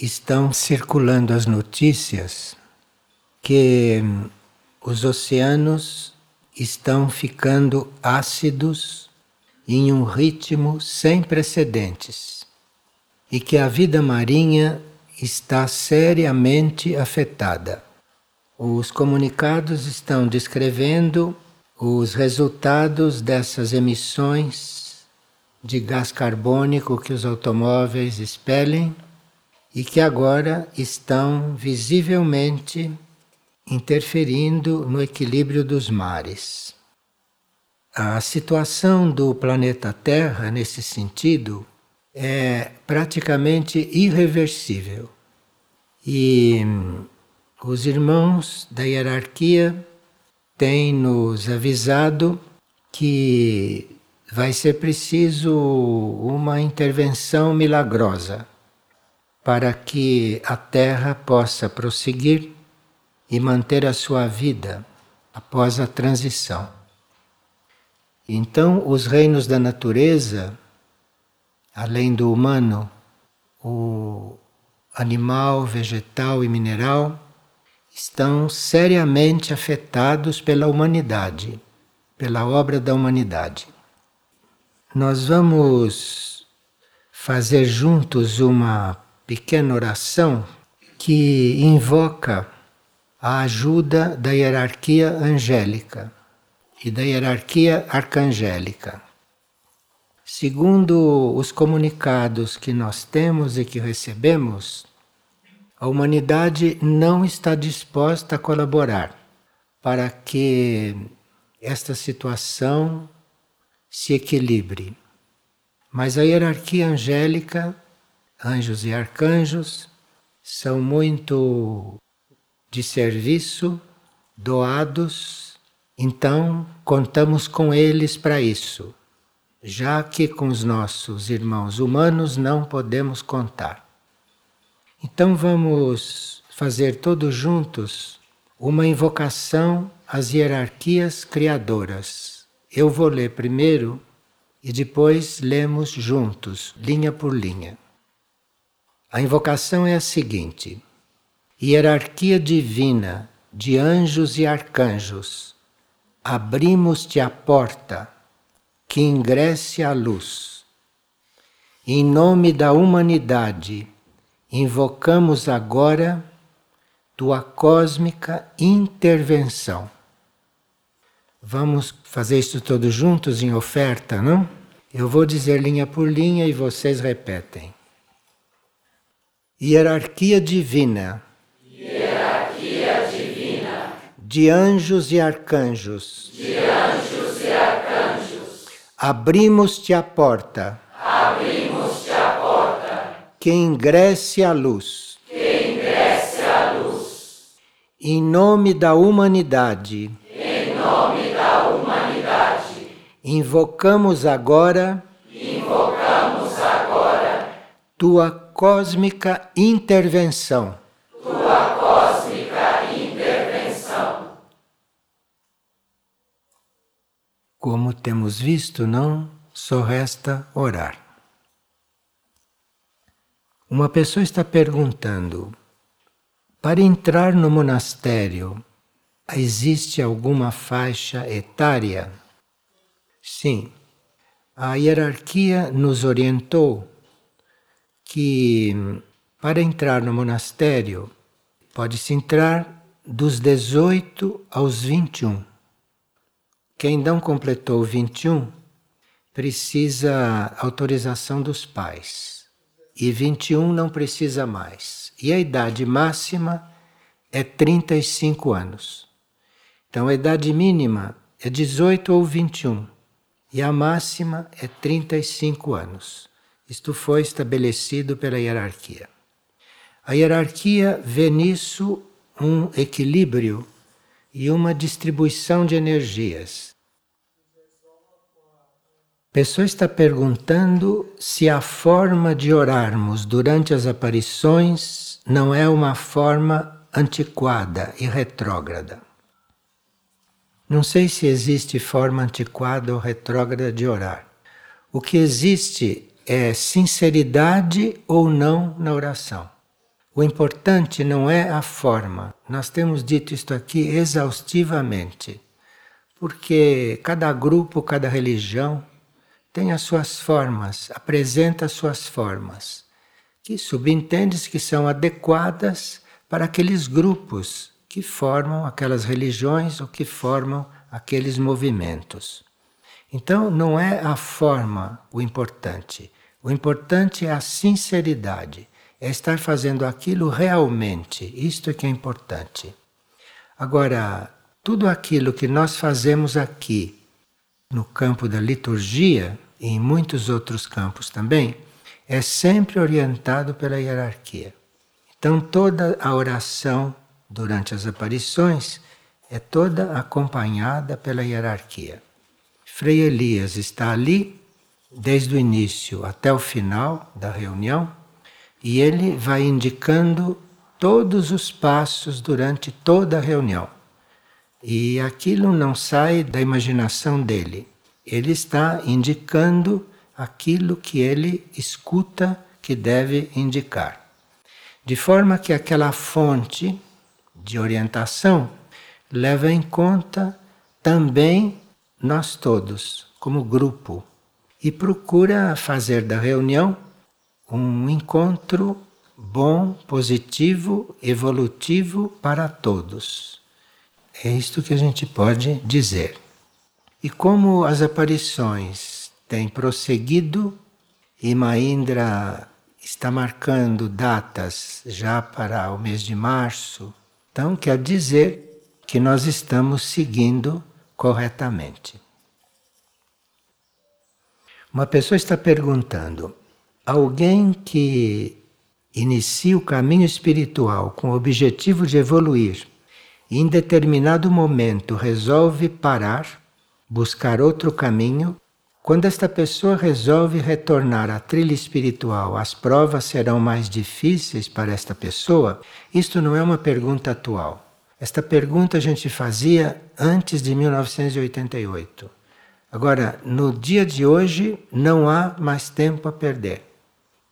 estão circulando as notícias que os oceanos estão ficando ácidos em um ritmo sem precedentes e que a vida marinha está seriamente afetada. Os comunicados estão descrevendo os resultados dessas emissões de gás carbônico que os automóveis expelem e que agora estão visivelmente interferindo no equilíbrio dos mares. A situação do planeta Terra, nesse sentido, é praticamente irreversível. E os irmãos da hierarquia têm nos avisado que vai ser preciso uma intervenção milagrosa para que a Terra possa prosseguir e manter a sua vida após a transição. Então, os reinos da natureza, além do humano, o animal, vegetal e mineral, estão seriamente afetados pela humanidade, pela obra da humanidade. Nós vamos fazer juntos uma pequena oração que invoca a ajuda da hierarquia angélica e da hierarquia arcangélica. Segundo os comunicados que nós temos e que recebemos, a humanidade não está disposta a colaborar para que esta situação se equilibre. Mas a hierarquia angélica anjos e arcanjos são muito de serviço, doados, então contamos com eles para isso, já que com os nossos irmãos humanos não podemos contar. Então vamos fazer todos juntos uma invocação às hierarquias criadoras. Eu vou ler primeiro e depois lemos juntos, linha por linha. A invocação é a seguinte: Hierarquia divina de anjos e arcanjos, abrimos-te a porta que ingresse a luz. Em nome da humanidade, invocamos agora tua cósmica intervenção. Vamos fazer isso todos juntos em oferta, não? Eu vou dizer linha por linha e vocês repetem. Hierarquia divina. Hierarquia divina. De anjos e arcanjos. De anjos e arcanjos. Abrimos-te a porta. Abrimos-te a porta. Que ingresse a luz. Que ingresse a luz. Em nome da humanidade. Em nome da humanidade. Invocamos agora. Invocamos agora. Tua cósmica intervenção. Tua cósmica intervenção. Como temos visto, não só resta orar. Uma pessoa está perguntando: para entrar no monastério, existe alguma faixa etária? Sim, a hierarquia nos orientou que para entrar no monastério pode-se entrar dos 18 aos 21. Quem não completou 21 precisa autorização dos pais. E 21 não precisa mais. E a idade máxima é 35 anos. Então a idade mínima é 18 ou 21 e a máxima é 35 anos. Isto foi estabelecido pela hierarquia. A hierarquia vê nisso um equilíbrio e uma distribuição de energias. A pessoa está perguntando se a forma de orarmos durante as aparições não é uma forma antiquada e retrógrada. Não sei se existe forma antiquada ou retrógrada de orar. O que existe é sinceridade ou não na oração. O importante não é a forma. Nós temos dito isto aqui exaustivamente, porque cada grupo, cada religião tem as suas formas, apresenta as suas formas, que subentende-se que são adequadas para aqueles grupos que formam aquelas religiões ou que formam aqueles movimentos. Então, não é a forma o importante. O importante é a sinceridade, é estar fazendo aquilo realmente. Isto é que é importante. Agora, tudo aquilo que nós fazemos aqui, no campo da liturgia e em muitos outros campos também, é sempre orientado pela hierarquia. Então, toda a oração durante as aparições é toda acompanhada pela hierarquia. Frei Elias está ali desde o início até o final da reunião e ele vai indicando todos os passos durante toda a reunião. E aquilo não sai da imaginação dele. Ele está indicando aquilo que ele escuta que deve indicar. De forma que aquela fonte de orientação leva em conta também nós todos, como grupo, e procura fazer da reunião um encontro bom, positivo, evolutivo para todos. É isto que a gente pode dizer. E como as aparições têm prosseguido, e Maindra está marcando datas já para o mês de março, então quer dizer que nós estamos seguindo corretamente. Uma pessoa está perguntando: alguém que inicia o caminho espiritual com o objetivo de evoluir e em determinado momento resolve parar, buscar outro caminho, quando esta pessoa resolve retornar à trilha espiritual, as provas serão mais difíceis para esta pessoa? Isto não é uma pergunta atual. Esta pergunta a gente fazia antes de 1988. Agora, no dia de hoje, não há mais tempo a perder.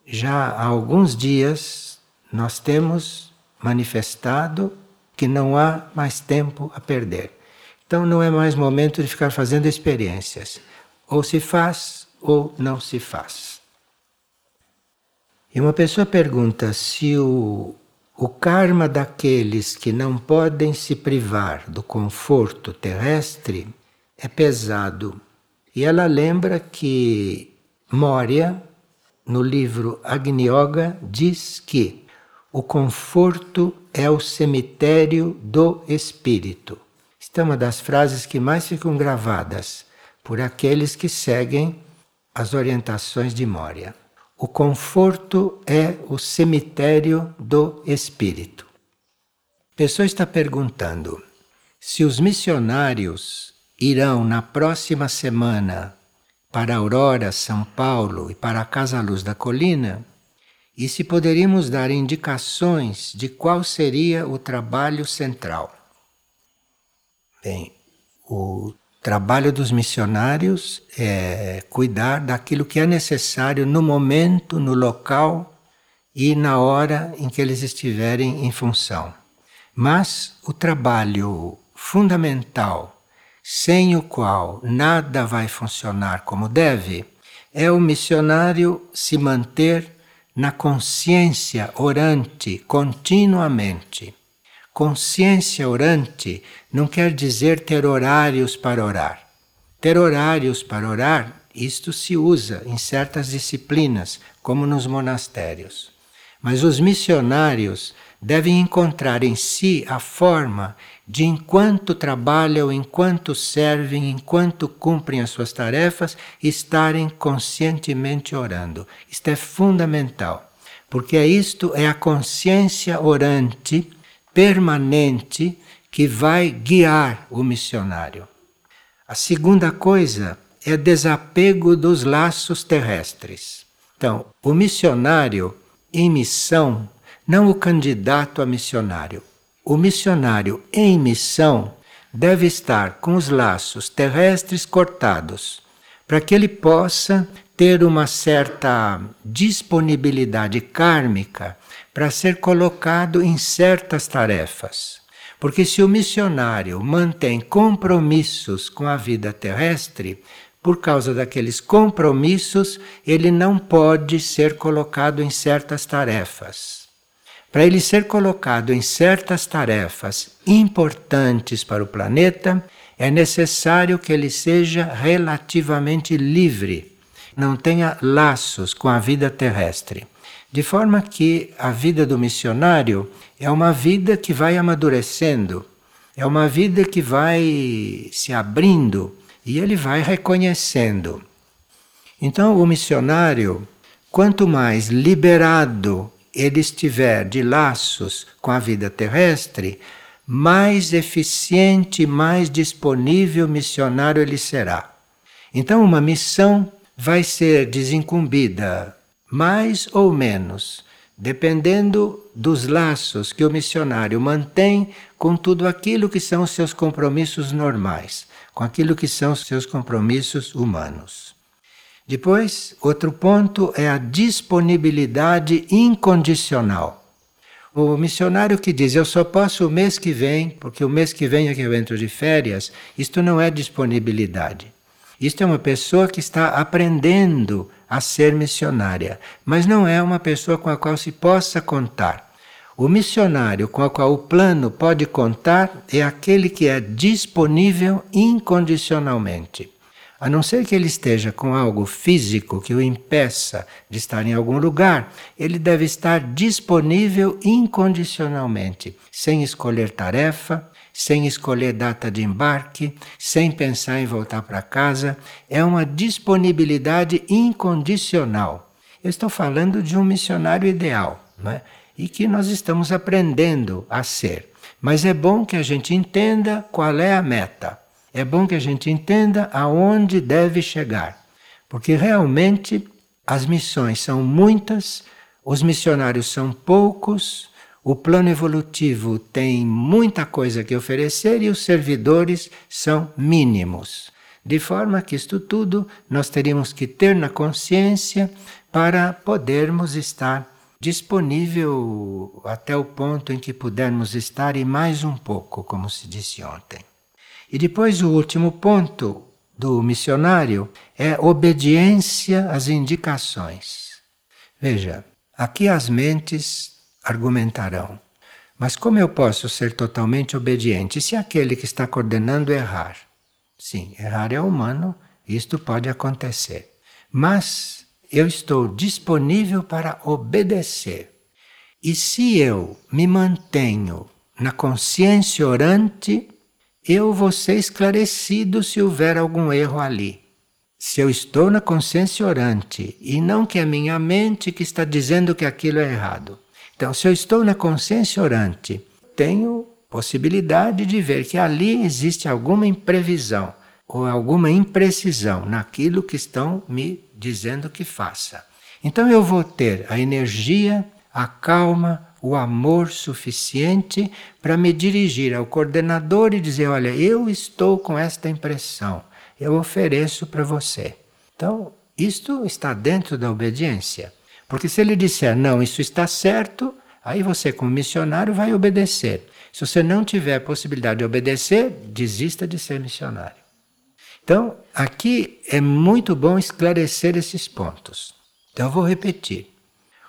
Já há alguns dias nós temos manifestado que não há mais tempo a perder. Então não é mais momento de ficar fazendo experiências. Ou se faz ou não se faz. E uma pessoa pergunta se o o karma daqueles que não podem se privar do conforto terrestre é pesado. E ela lembra que Moria, no livro Agni Yoga, diz que o conforto é o cemitério do espírito. Esta é uma das frases que mais ficam gravadas por aqueles que seguem as orientações de Moria. O conforto é o cemitério do espírito. A pessoa está perguntando se os missionários irão na próxima semana para Aurora, São Paulo e para a Casa Luz da Colina e se poderíamos dar indicações de qual seria o trabalho central. Bem, o trabalho dos missionários é cuidar daquilo que é necessário no momento, no local e na hora em que eles estiverem em função. Mas o trabalho fundamental, sem o qual nada vai funcionar como deve, é o missionário se manter na consciência orante continuamente Consciência orante não quer dizer ter horários para orar. Ter horários para orar, isto se usa em certas disciplinas, como nos monastérios. Mas os missionários devem encontrar em si a forma de, enquanto trabalham, enquanto servem, enquanto cumprem as suas tarefas, estarem conscientemente orando. Isto é fundamental, porque isto é a consciência orante permanente que vai guiar o missionário. A segunda coisa é desapego dos laços terrestres. Então, o missionário em missão, não o candidato a missionário. O missionário em missão deve estar com os laços terrestres cortados, para que ele possa ter uma certa disponibilidade kármica para ser colocado em certas tarefas. Porque se o missionário mantém compromissos com a vida terrestre, por causa daqueles compromissos, ele não pode ser colocado em certas tarefas. Para ele ser colocado em certas tarefas importantes para o planeta, é necessário que ele seja relativamente livre, não tenha laços com a vida terrestre. De forma que a vida do missionário é uma vida que vai amadurecendo, é uma vida que vai se abrindo e ele vai reconhecendo. Então, o missionário, quanto mais liberado ele estiver de laços com a vida terrestre, mais eficiente, mais disponível missionário ele será. Então, uma missão vai ser desincumbida mais ou menos, dependendo dos laços que o missionário mantém com tudo aquilo que são seus compromissos normais, com aquilo que são seus compromissos humanos. Depois, outro ponto é a disponibilidade incondicional. O missionário que diz eu só posso o mês que vem, porque o mês que vem é que eu entro de férias, isto não é disponibilidade. Isto é uma pessoa que está aprendendo a ser missionária, mas não é uma pessoa com a qual se possa contar. O missionário com o qual o plano pode contar é aquele que é disponível incondicionalmente. A não ser que ele esteja com algo físico que o impeça de estar em algum lugar, ele deve estar disponível incondicionalmente, sem escolher tarefa, sem escolher data de embarque, sem pensar em voltar para casa. É uma disponibilidade incondicional. Eu estou falando de um missionário ideal, não é? e que nós estamos aprendendo a ser. Mas é bom que a gente entenda qual é a meta. É bom que a gente entenda aonde deve chegar, porque realmente as missões são muitas, os missionários são poucos, o plano evolutivo tem muita coisa que oferecer e os servidores são mínimos. De forma que isto tudo nós teríamos que ter na consciência para podermos estar disponível até o ponto em que pudermos estar e mais um pouco, como se disse ontem. E depois o último ponto do missionário é obediência às indicações. Veja, aqui as mentes argumentarão. Mas como eu posso ser totalmente obediente se aquele que está coordenando errar? Sim, errar é humano, isto pode acontecer. Mas eu estou disponível para obedecer. E se eu me mantenho na consciência orante, eu vou ser esclarecido se houver algum erro ali. Se eu estou na consciência orante e não que é minha mente que está dizendo que aquilo é errado. Então, se eu estou na consciência orante, tenho possibilidade de ver que ali existe alguma imprevisão ou alguma imprecisão naquilo que estão me dizendo que faça. Então eu vou ter a energia, a calma, o amor suficiente para me dirigir ao coordenador e dizer: olha, eu estou com esta impressão, eu ofereço para você. Então, isto está dentro da obediência. Porque se ele disser, não, isso está certo, aí você, como missionário, vai obedecer. Se você não tiver possibilidade de obedecer, desista de ser missionário. Então, aqui é muito bom esclarecer esses pontos. Então, eu vou repetir.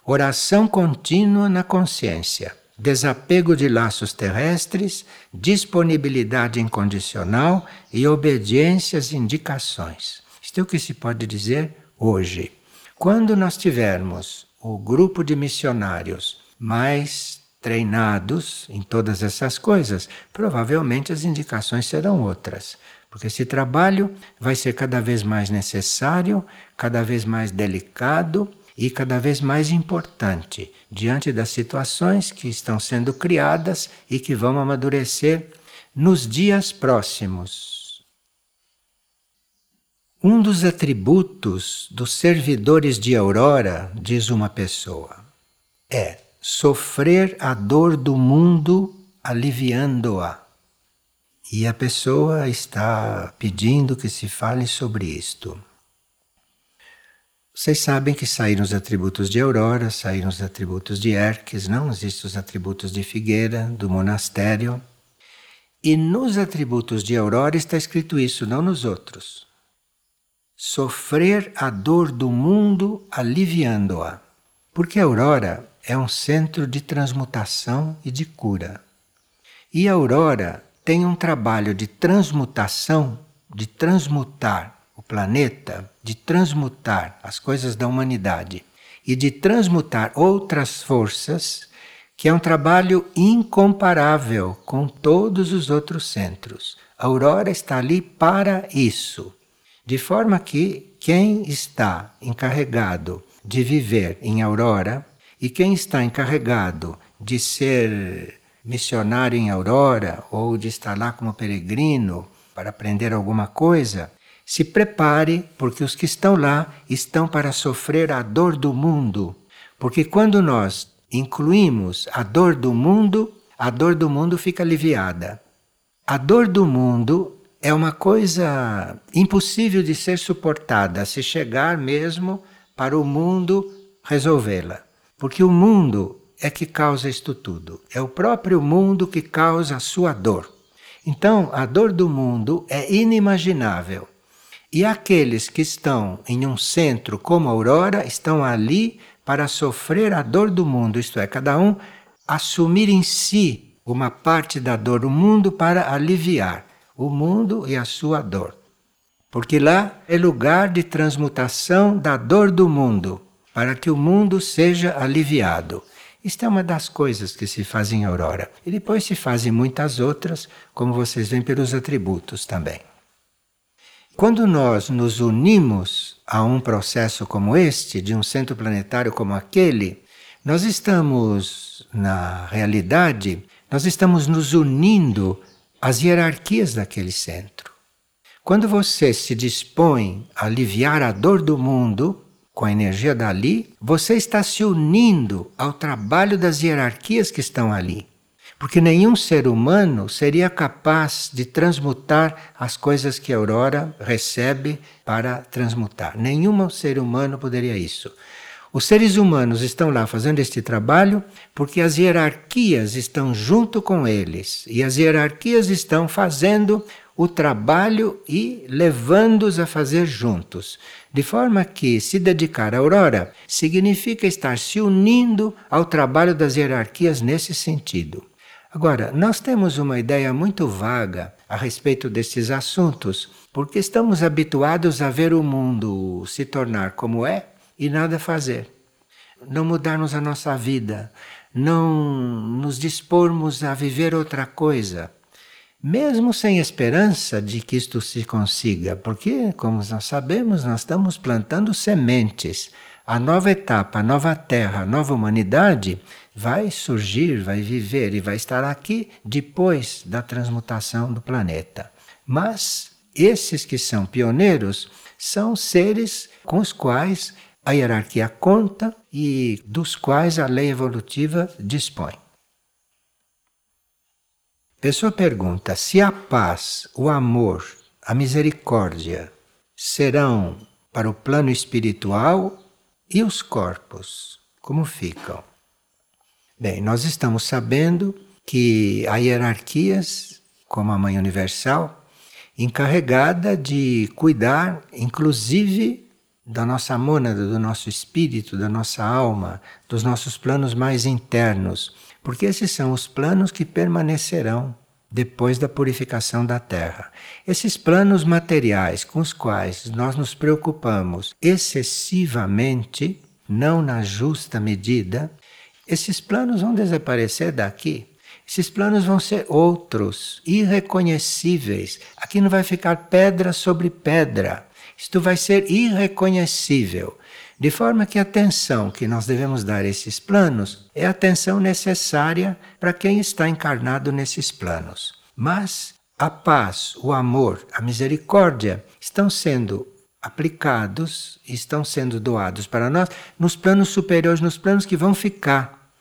Oração contínua na consciência, desapego de laços terrestres, disponibilidade incondicional e obediência às indicações. Isto é o que se pode dizer hoje. Quando nós tivermos o grupo de missionários mais treinados em todas essas coisas, provavelmente as indicações serão outras. Porque esse trabalho vai ser cada vez mais necessário, cada vez mais delicado e cada vez mais importante diante das situações que estão sendo criadas e que vão amadurecer nos dias próximos. Um dos atributos dos servidores de Aurora, diz uma pessoa, é sofrer a dor do mundo aliviando-a. E a pessoa está pedindo que se fale sobre isto. Vocês sabem que saíram os atributos de Aurora, saíram os atributos de Herques, não existem os atributos de Figueira, do monastério. E nos atributos de Aurora está escrito isso, não nos outros. Sofrer a dor do mundo aliviando-a. Porque Aurora é um centro de transmutação e de cura. E Aurora tem um trabalho de transmutação, de transmutar planeta, de transmutar as coisas da humanidade e de transmutar outras forças, que é um trabalho incomparável com todos os outros centros. A Aurora está ali para isso. De forma que quem está encarregado de viver em Aurora e quem está encarregado de ser missionário em Aurora ou de estar lá como peregrino para aprender alguma coisa, se prepare, porque os que estão lá estão para sofrer a dor do mundo. Porque quando nós incluímos a dor do mundo, a dor do mundo fica aliviada. A dor do mundo é uma coisa impossível de ser suportada se chegar mesmo para o mundo resolvê-la. Porque o mundo é que causa isto tudo. É o próprio mundo que causa a sua dor. Então, a dor do mundo é inimaginável. E aqueles que estão em um centro como a Aurora estão ali para sofrer a dor do mundo, isto é, cada um assumir em si uma parte da dor do mundo para aliviar o mundo e a sua dor. Porque lá é lugar de transmutação da dor do mundo, para que o mundo seja aliviado. Isto é uma das coisas que se faz em Aurora. E depois se fazem muitas outras, como vocês veem pelos atributos também. Quando nós nos unimos a um processo como este, de um centro planetário como aquele, nós estamos, na realidade, nós estamos nos unindo às hierarquias daquele centro. Quando você se dispõe a aliviar a dor do mundo com a energia dali, você está se unindo ao trabalho das hierarquias que estão ali. Porque nenhum ser humano seria capaz de transmutar as coisas que a Aurora recebe para transmutar. Nenhum ser humano poderia isso. Os seres humanos estão lá fazendo este trabalho porque as hierarquias estão junto com eles e as hierarquias estão fazendo o trabalho e levando-os a fazer juntos. De forma que se dedicar à aurora significa estar se unindo ao trabalho das hierarquias nesse sentido. Agora, nós temos uma ideia muito vaga a respeito destes assuntos, porque estamos habituados a ver o mundo se tornar como é e nada fazer. Não mudarmos a nossa vida, não nos dispormos a viver outra coisa, mesmo sem esperança de que isto se consiga, porque, como nós sabemos, nós estamos plantando sementes. A nova etapa, a nova terra, a nova humanidade vai surgir, vai viver e vai estar aqui depois da transmutação do planeta. Mas esses que são pioneiros são seres com os quais a hierarquia conta e dos quais a lei evolutiva dispõe. Pessoa pergunta se a paz, o amor, a misericórdia serão para o plano espiritual e os corpos, como ficam? Bem, nós estamos sabendo que há hierarquias, como a Mãe Universal, encarregada de cuidar, inclusive, da nossa mônada, do nosso espírito, da nossa alma, dos nossos planos mais internos, porque esses são os planos que permanecerão depois da purificação da Terra. Esses planos materiais com os quais nós nos preocupamos excessivamente, não na justa medida, esses planos vão desaparecer daqui. Esses planos vão ser outros, irreconhecíveis. Aqui não vai ficar pedra sobre pedra. Isto vai ser irreconhecível. De forma que a atenção que nós devemos dar a esses planos é a atenção necessária para quem está encarnado nesses planos. Mas a paz, o amor, a misericórdia estão sendo aplicados, estão sendo doados para nós nos planos superiores, nos planos que vão ficar.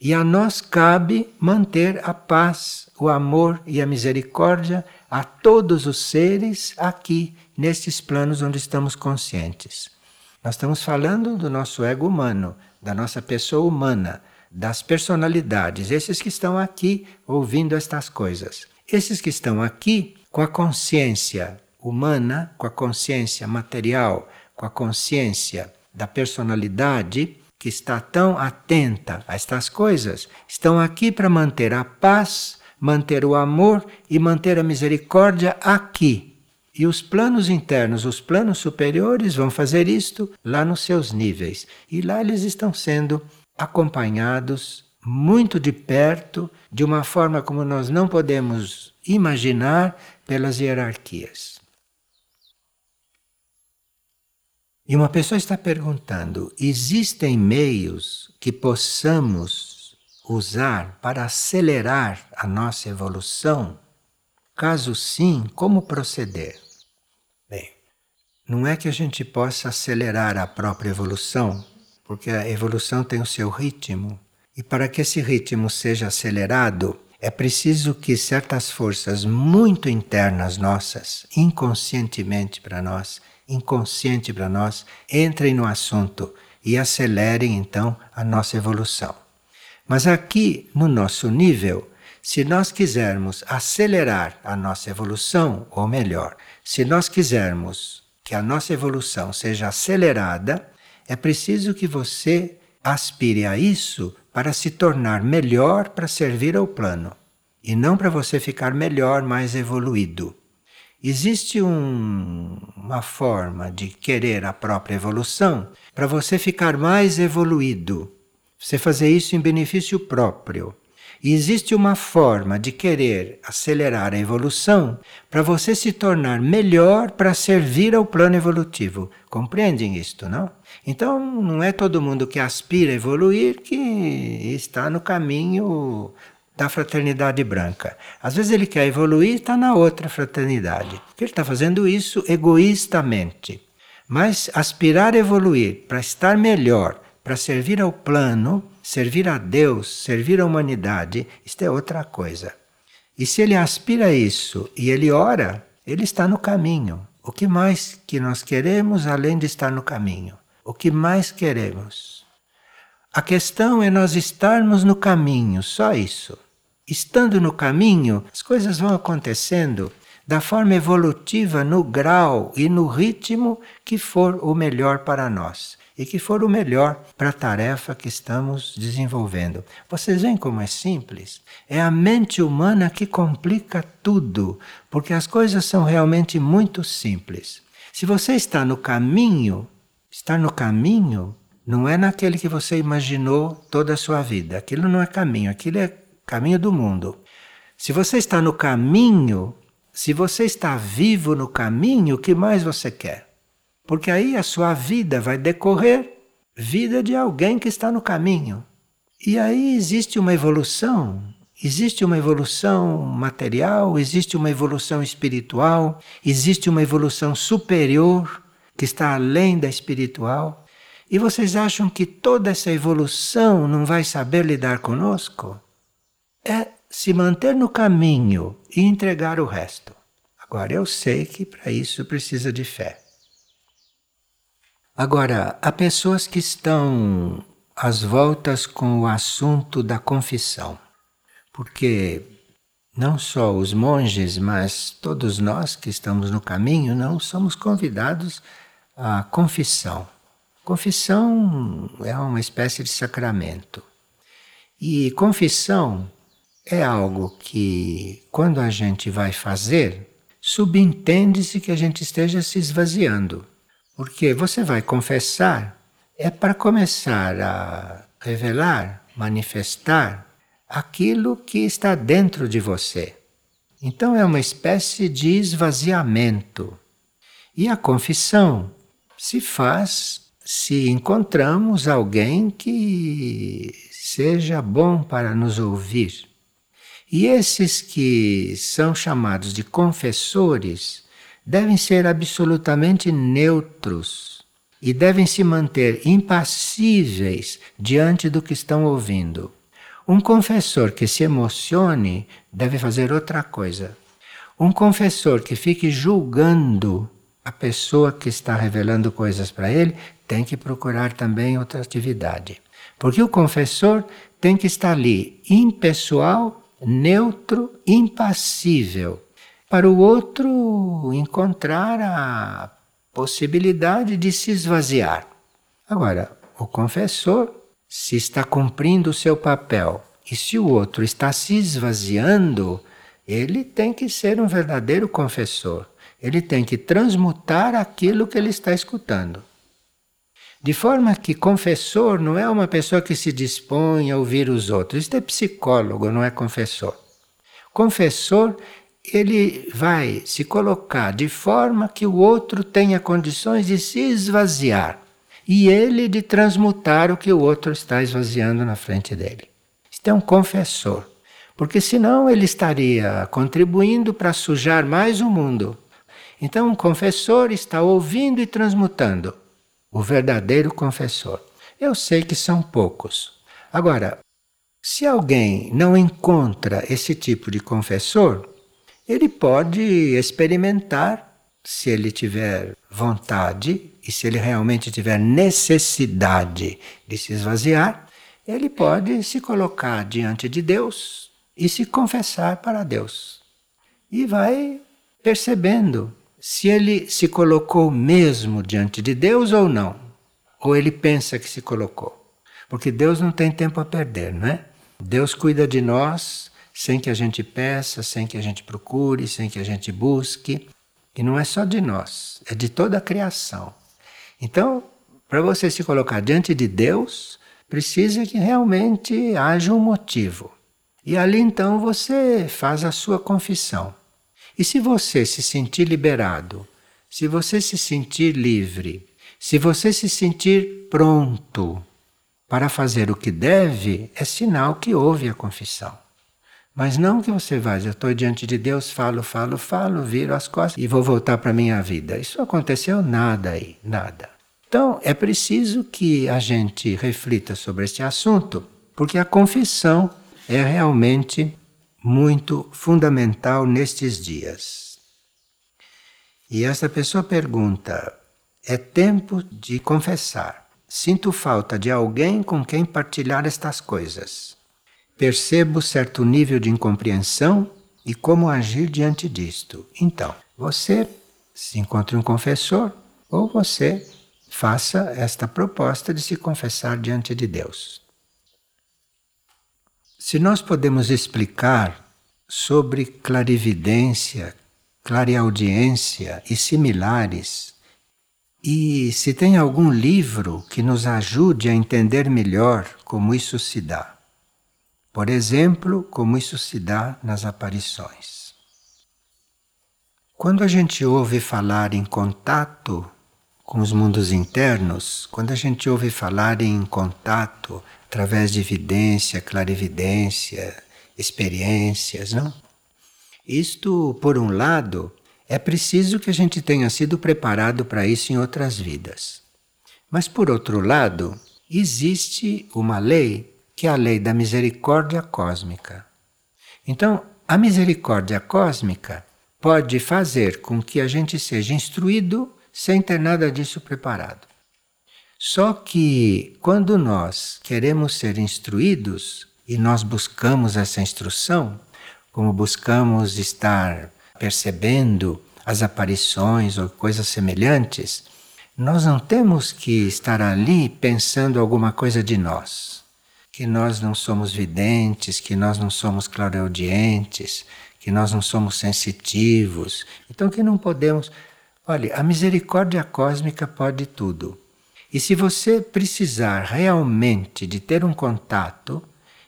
E a nós cabe manter a paz, o amor e a misericórdia a todos os seres aqui, nestes planos onde estamos conscientes. Nós estamos falando do nosso ego humano, da nossa pessoa humana, das personalidades, esses que estão aqui ouvindo estas coisas. Esses que estão aqui com a consciência humana, com a consciência material, com a consciência da personalidade, que está tão atenta a estas coisas, estão aqui para manter a paz, manter o amor e manter a misericórdia aqui. E os planos internos, os planos superiores vão fazer isto lá nos seus níveis. E lá eles estão sendo acompanhados muito de perto, de uma forma como nós não podemos imaginar pelas hierarquias. E uma pessoa está perguntando: existem meios que possamos usar para acelerar a nossa evolução? Caso sim, como proceder? Não é que a gente possa acelerar a própria evolução, porque a evolução tem o seu ritmo. E para que esse ritmo seja acelerado, é preciso que certas forças muito internas nossas, inconscientemente para nós, inconsciente para nós, entrem no assunto e acelerem então a nossa evolução. Mas aqui, no nosso nível, se nós quisermos acelerar a nossa evolução, ou melhor, se nós quisermos que a nossa evolução seja acelerada, é preciso que você aspire a isso para se tornar melhor para servir ao plano, e não para você ficar melhor, mais evoluído. Existe um, uma forma de querer a própria evolução para você ficar mais evoluído. Você fazer isso em benefício próprio. E existe uma forma de querer acelerar a evolução para você se tornar melhor para servir ao plano evolutivo. Compreendem isto, não? Então, não é todo mundo que aspira a evoluir que está no caminho da fraternidade branca. Às vezes ele quer evoluir e está na outra fraternidade. Ele está fazendo isso egoístamente. Mas aspirar a evoluir para estar melhor, para servir ao plano, servir a Deus, servir à humanidade, isto é outra coisa. E se ele aspira a isso e ele ora, ele está no caminho. O que mais que nós queremos além de estar no caminho? O que mais queremos? A questão é nós estarmos no caminho, só isso estando no caminho, as coisas vão acontecendo da forma evolutiva, no grau e no ritmo que for o melhor para nós e que for o melhor para a tarefa que estamos desenvolvendo. Vocês veem como é simples? É a mente humana que complica tudo, porque as coisas são realmente muito simples. Se você está no caminho, está no caminho não é naquele que você imaginou toda a sua vida. Aquilo não é caminho, aquilo é caminho do mundo. Se você está no caminho, se você está vivo no caminho, o que mais você quer? Porque aí a sua vida vai decorrer vida de alguém que está no caminho. E aí existe uma evolução, existe uma evolução material, existe uma evolução espiritual, existe uma evolução superior que está além da espiritual. E vocês acham que toda essa evolução não vai saber lidar conosco? é se manter no caminho e entregar o resto. Agora, eu sei que para isso precisa de fé. Agora, há pessoas que estão às voltas com o assunto da confissão, porque não só os monges, mas todos nós que estamos no caminho, não somos convidados à confissão. Confissão é uma espécie de sacramento. E confissão é algo que, quando a gente vai fazer, subentende-se que a gente esteja se esvaziando. Porque você vai confessar é para começar a revelar, manifestar aquilo que está dentro de você. Então é uma espécie de esvaziamento. E a confissão se faz se encontramos alguém que seja bom para nos ouvir. E esses que são chamados de confessores devem ser absolutamente neutros e devem se manter impassíveis diante do que estão ouvindo. Um confessor que se emocione deve fazer outra coisa. Um confessor que fique julgando a pessoa que está revelando coisas para ele tem que procurar também outra atividade. Porque o confessor tem que estar ali, impessoal, neutro, impassível, para o outro encontrar a possibilidade de se esvaziar. Agora, o confessor, se está cumprindo o seu papel e se o outro está se esvaziando, ele tem que ser um verdadeiro confessor. Ele tem que transmutar aquilo que ele está escutando. De forma que confessor não é uma pessoa que se dispõe a ouvir os outros. Isto é psicólogo, não é confessor. Confessor, ele vai se colocar de forma que o outro tenha condições de se esvaziar e ele de transmutar o que o outro está esvaziando na frente dele. Isto é um confessor, porque senão ele estaria contribuindo para sujar mais o mundo. Então, um confessor está ouvindo e transmutando o verdadeiro confessor. Eu sei que são poucos. Agora, se alguém não encontra esse tipo de confessor, ele pode experimentar, se ele tiver vontade e se ele realmente tiver necessidade de se esvaziar, ele pode se colocar diante de Deus e se confessar para Deus. E vai percebendo se ele se colocou mesmo diante de Deus ou não. Ou ele pensa que se colocou. Porque Deus não tem tempo a perder, não é? Deus cuida de nós sem que a gente peça, sem que a gente procure, sem que a gente busque. E não é só de nós, é de toda a criação. Então, para você se colocar diante de Deus, precisa que realmente haja um motivo. E ali então você faz a sua confissão. E se você se sentir liberado, se você se sentir livre, se você se sentir pronto para fazer o que deve, é sinal que houve a confissão. Mas não que você vá, eu estou diante de Deus, falo, falo, falo, viro as costas e vou voltar para a minha vida. Isso aconteceu nada aí, nada. Então é preciso que a gente reflita sobre este assunto, porque a confissão é realmente muito fundamental nestes dias. E essa pessoa pergunta: é tempo de confessar. Sinto falta de alguém com quem partilhar estas coisas. Percebo certo nível de incompreensão e como agir diante disto. Então, você se encontre um confessor ou você faça esta proposta de se confessar diante de Deus. Se nós podemos explicar sobre clarividência, clareaudiência e similares, e se tem algum livro que nos ajude a entender melhor como isso se dá. Por exemplo, como isso se dá nas aparições. Quando a gente ouve falar em contato com os mundos internos, quando a gente ouve falar em contato através de evidência, clarividência, experiências, não? Isto, por um lado, é preciso que a gente tenha sido preparado para isso em outras vidas. Mas, por outro lado, existe uma lei que é a lei da misericórdia cósmica. Então, a misericórdia cósmica pode fazer com que a gente seja instruído sem ter nada disso preparado. Só que quando nós queremos ser instruídos e nós buscamos essa instrução, como buscamos estar percebendo as aparições ou coisas semelhantes, nós não temos que estar ali pensando alguma coisa de nós. Que nós não somos videntes, que nós não somos clareaudientes, que nós não somos sensitivos. Então que não podemos Olha, a misericórdia cósmica pode tudo. E se você precisar realmente de ter um contato,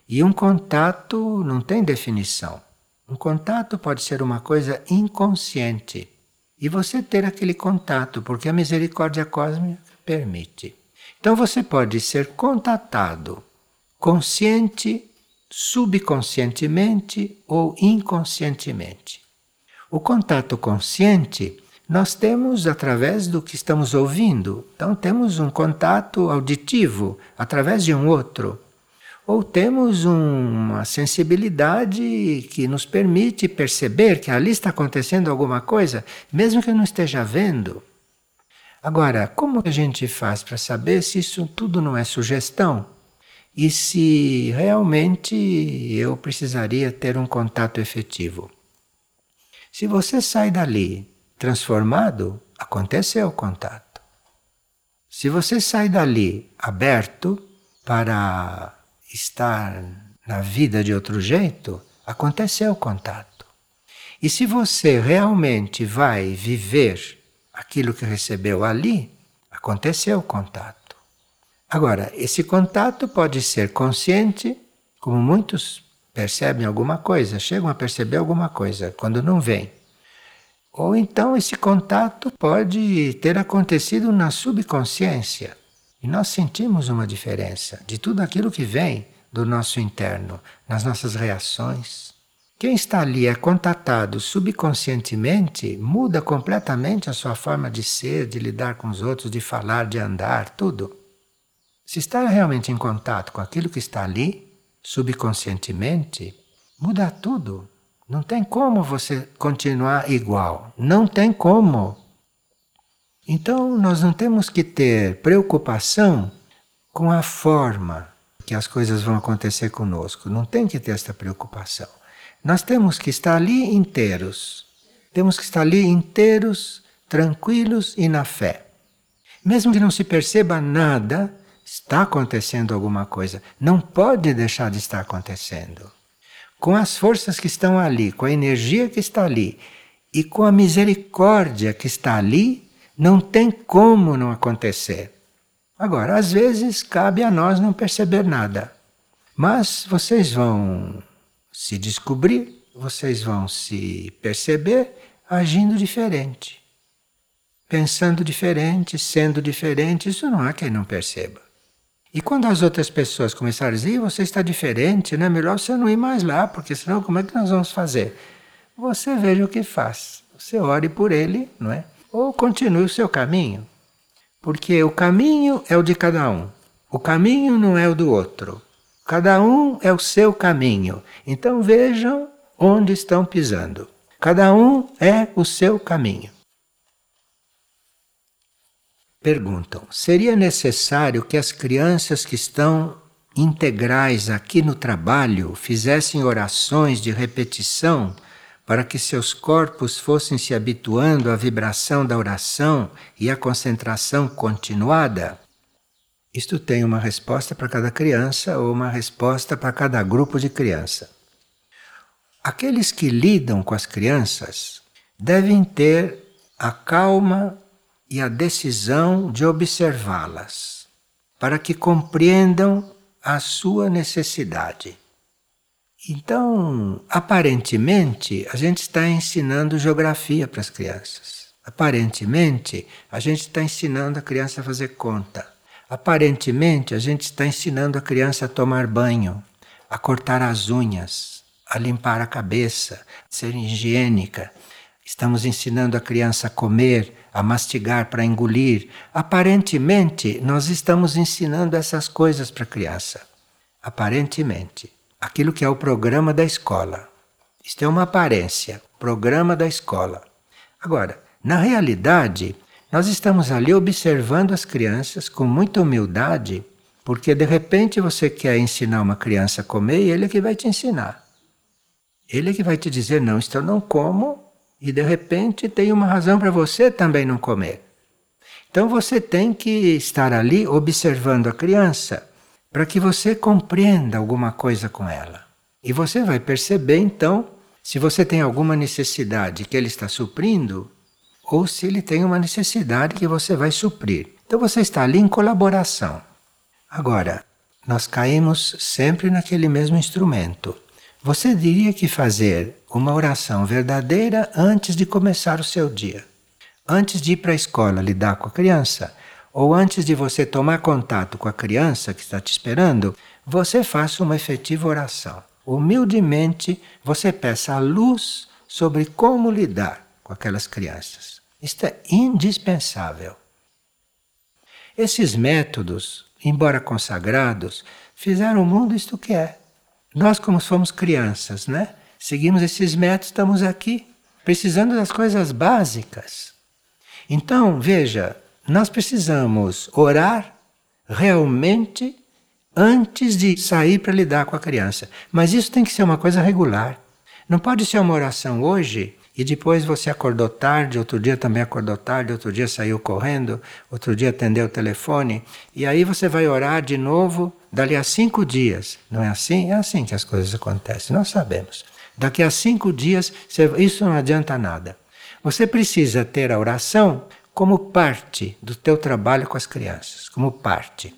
e um contato não tem definição. Um contato pode ser uma coisa inconsciente. E você ter aquele contato, porque a misericórdia cósmica permite. Então você pode ser contatado consciente, subconscientemente ou inconscientemente. O contato consciente nós temos através do que estamos ouvindo. Então, temos um contato auditivo através de um outro. Ou temos uma sensibilidade que nos permite perceber que ali está acontecendo alguma coisa, mesmo que eu não esteja vendo. Agora, como a gente faz para saber se isso tudo não é sugestão? E se realmente eu precisaria ter um contato efetivo? Se você sai dali transformado, aconteceu o contato. Se você sai dali aberto para estar na vida de outro jeito, aconteceu o contato. E se você realmente vai viver aquilo que recebeu ali, aconteceu o contato. Agora, esse contato pode ser consciente, como muitos percebem alguma coisa, chegam a perceber alguma coisa quando não vem. Ou então esse contato pode ter acontecido na subconsciência. E nós sentimos uma diferença de tudo aquilo que vem do nosso interno, nas nossas reações. Quem está ali é contatado subconscientemente, muda completamente a sua forma de ser, de lidar com os outros, de falar, de andar, tudo. Se está realmente em contato com aquilo que está ali, subconscientemente, muda tudo. Não tem como você continuar igual. Não tem como. Então, nós não temos que ter preocupação com a forma que as coisas vão acontecer conosco. Não tem que ter esta preocupação. Nós temos que estar ali inteiros. Temos que estar ali inteiros, tranquilos e na fé. Mesmo que não se perceba nada, está acontecendo alguma coisa. Não pode deixar de estar acontecendo. Com as forças que estão ali, com a energia que está ali e com a misericórdia que está ali, não tem como não acontecer. Agora, às vezes cabe a nós não perceber nada. Mas vocês vão se descobrir, vocês vão se perceber agindo diferente, pensando diferente, sendo diferente. Isso não há quem não perceba. E quando as outras pessoas começarem a dizer, você está diferente, não é melhor você não ir mais lá, porque senão como é que nós vamos fazer? Você veja o que faz. Você ore por ele, não é? Ou continue o seu caminho. Porque o caminho é o de cada um. O caminho não é o do outro. Cada um é o seu caminho. Então vejam onde estão pisando. Cada um é o seu caminho. Perguntam: seria necessário que as crianças que estão integrais aqui no trabalho fizessem orações de repetição para que seus corpos fossem se habituando à vibração da oração e à concentração continuada? Isto tem uma resposta para cada criança ou uma resposta para cada grupo de criança. Aqueles que lidam com as crianças devem ter a calma e a decisão de observá-las, para que compreendam a sua necessidade. Então, aparentemente, a gente está ensinando geografia para as crianças. Aparentemente, a gente está ensinando a criança a fazer conta. Aparentemente, a gente está ensinando a criança a tomar banho, a cortar as unhas, a limpar a cabeça, a ser higiênica. Estamos ensinando a criança a comer, a mastigar para engolir. Aparentemente, nós estamos ensinando essas coisas para a criança. Aparentemente. Aquilo que é o programa da escola. Isto é uma aparência, programa da escola. Agora, na realidade, nós estamos ali observando as crianças com muita humildade, porque de repente você quer ensinar uma criança a comer e ele é que vai te ensinar. Ele é que vai te dizer: não, isto eu não como, e de repente tem uma razão para você também não comer. Então você tem que estar ali observando a criança para que você compreenda alguma coisa com ela. E você vai perceber então se você tem alguma necessidade que ele está suprindo ou se ele tem uma necessidade que você vai suprir. Então você está ali em colaboração. Agora, nós caímos sempre naquele mesmo instrumento. Você diria que fazer uma oração verdadeira antes de começar o seu dia. Antes de ir para a escola lidar com a criança, ou antes de você tomar contato com a criança que está te esperando, você faça uma efetiva oração. Humildemente, você peça a luz sobre como lidar com aquelas crianças. Isto é indispensável. Esses métodos, embora consagrados, fizeram o mundo isto que é. Nós, como somos crianças, né? Seguimos esses métodos, estamos aqui, precisando das coisas básicas. Então, veja, nós precisamos orar realmente antes de sair para lidar com a criança. Mas isso tem que ser uma coisa regular. Não pode ser uma oração hoje e depois você acordou tarde, outro dia também acordou tarde, outro dia saiu correndo, outro dia atendeu o telefone, e aí você vai orar de novo dali a cinco dias. Não é assim? É assim que as coisas acontecem, nós sabemos. Daqui a cinco dias, isso não adianta nada. Você precisa ter a oração como parte do teu trabalho com as crianças, como parte.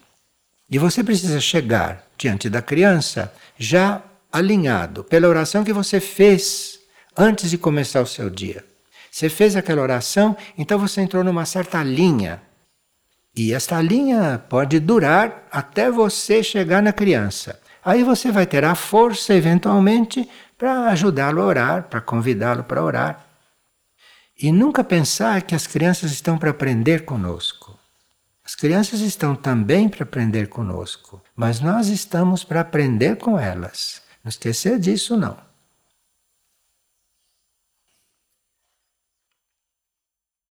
E você precisa chegar diante da criança já alinhado pela oração que você fez antes de começar o seu dia. Você fez aquela oração, então você entrou numa certa linha. E esta linha pode durar até você chegar na criança. Aí você vai ter a força, eventualmente, para ajudá-lo a orar, para convidá-lo para orar. E nunca pensar que as crianças estão para aprender conosco. As crianças estão também para aprender conosco, mas nós estamos para aprender com elas. Não esquecer disso, não.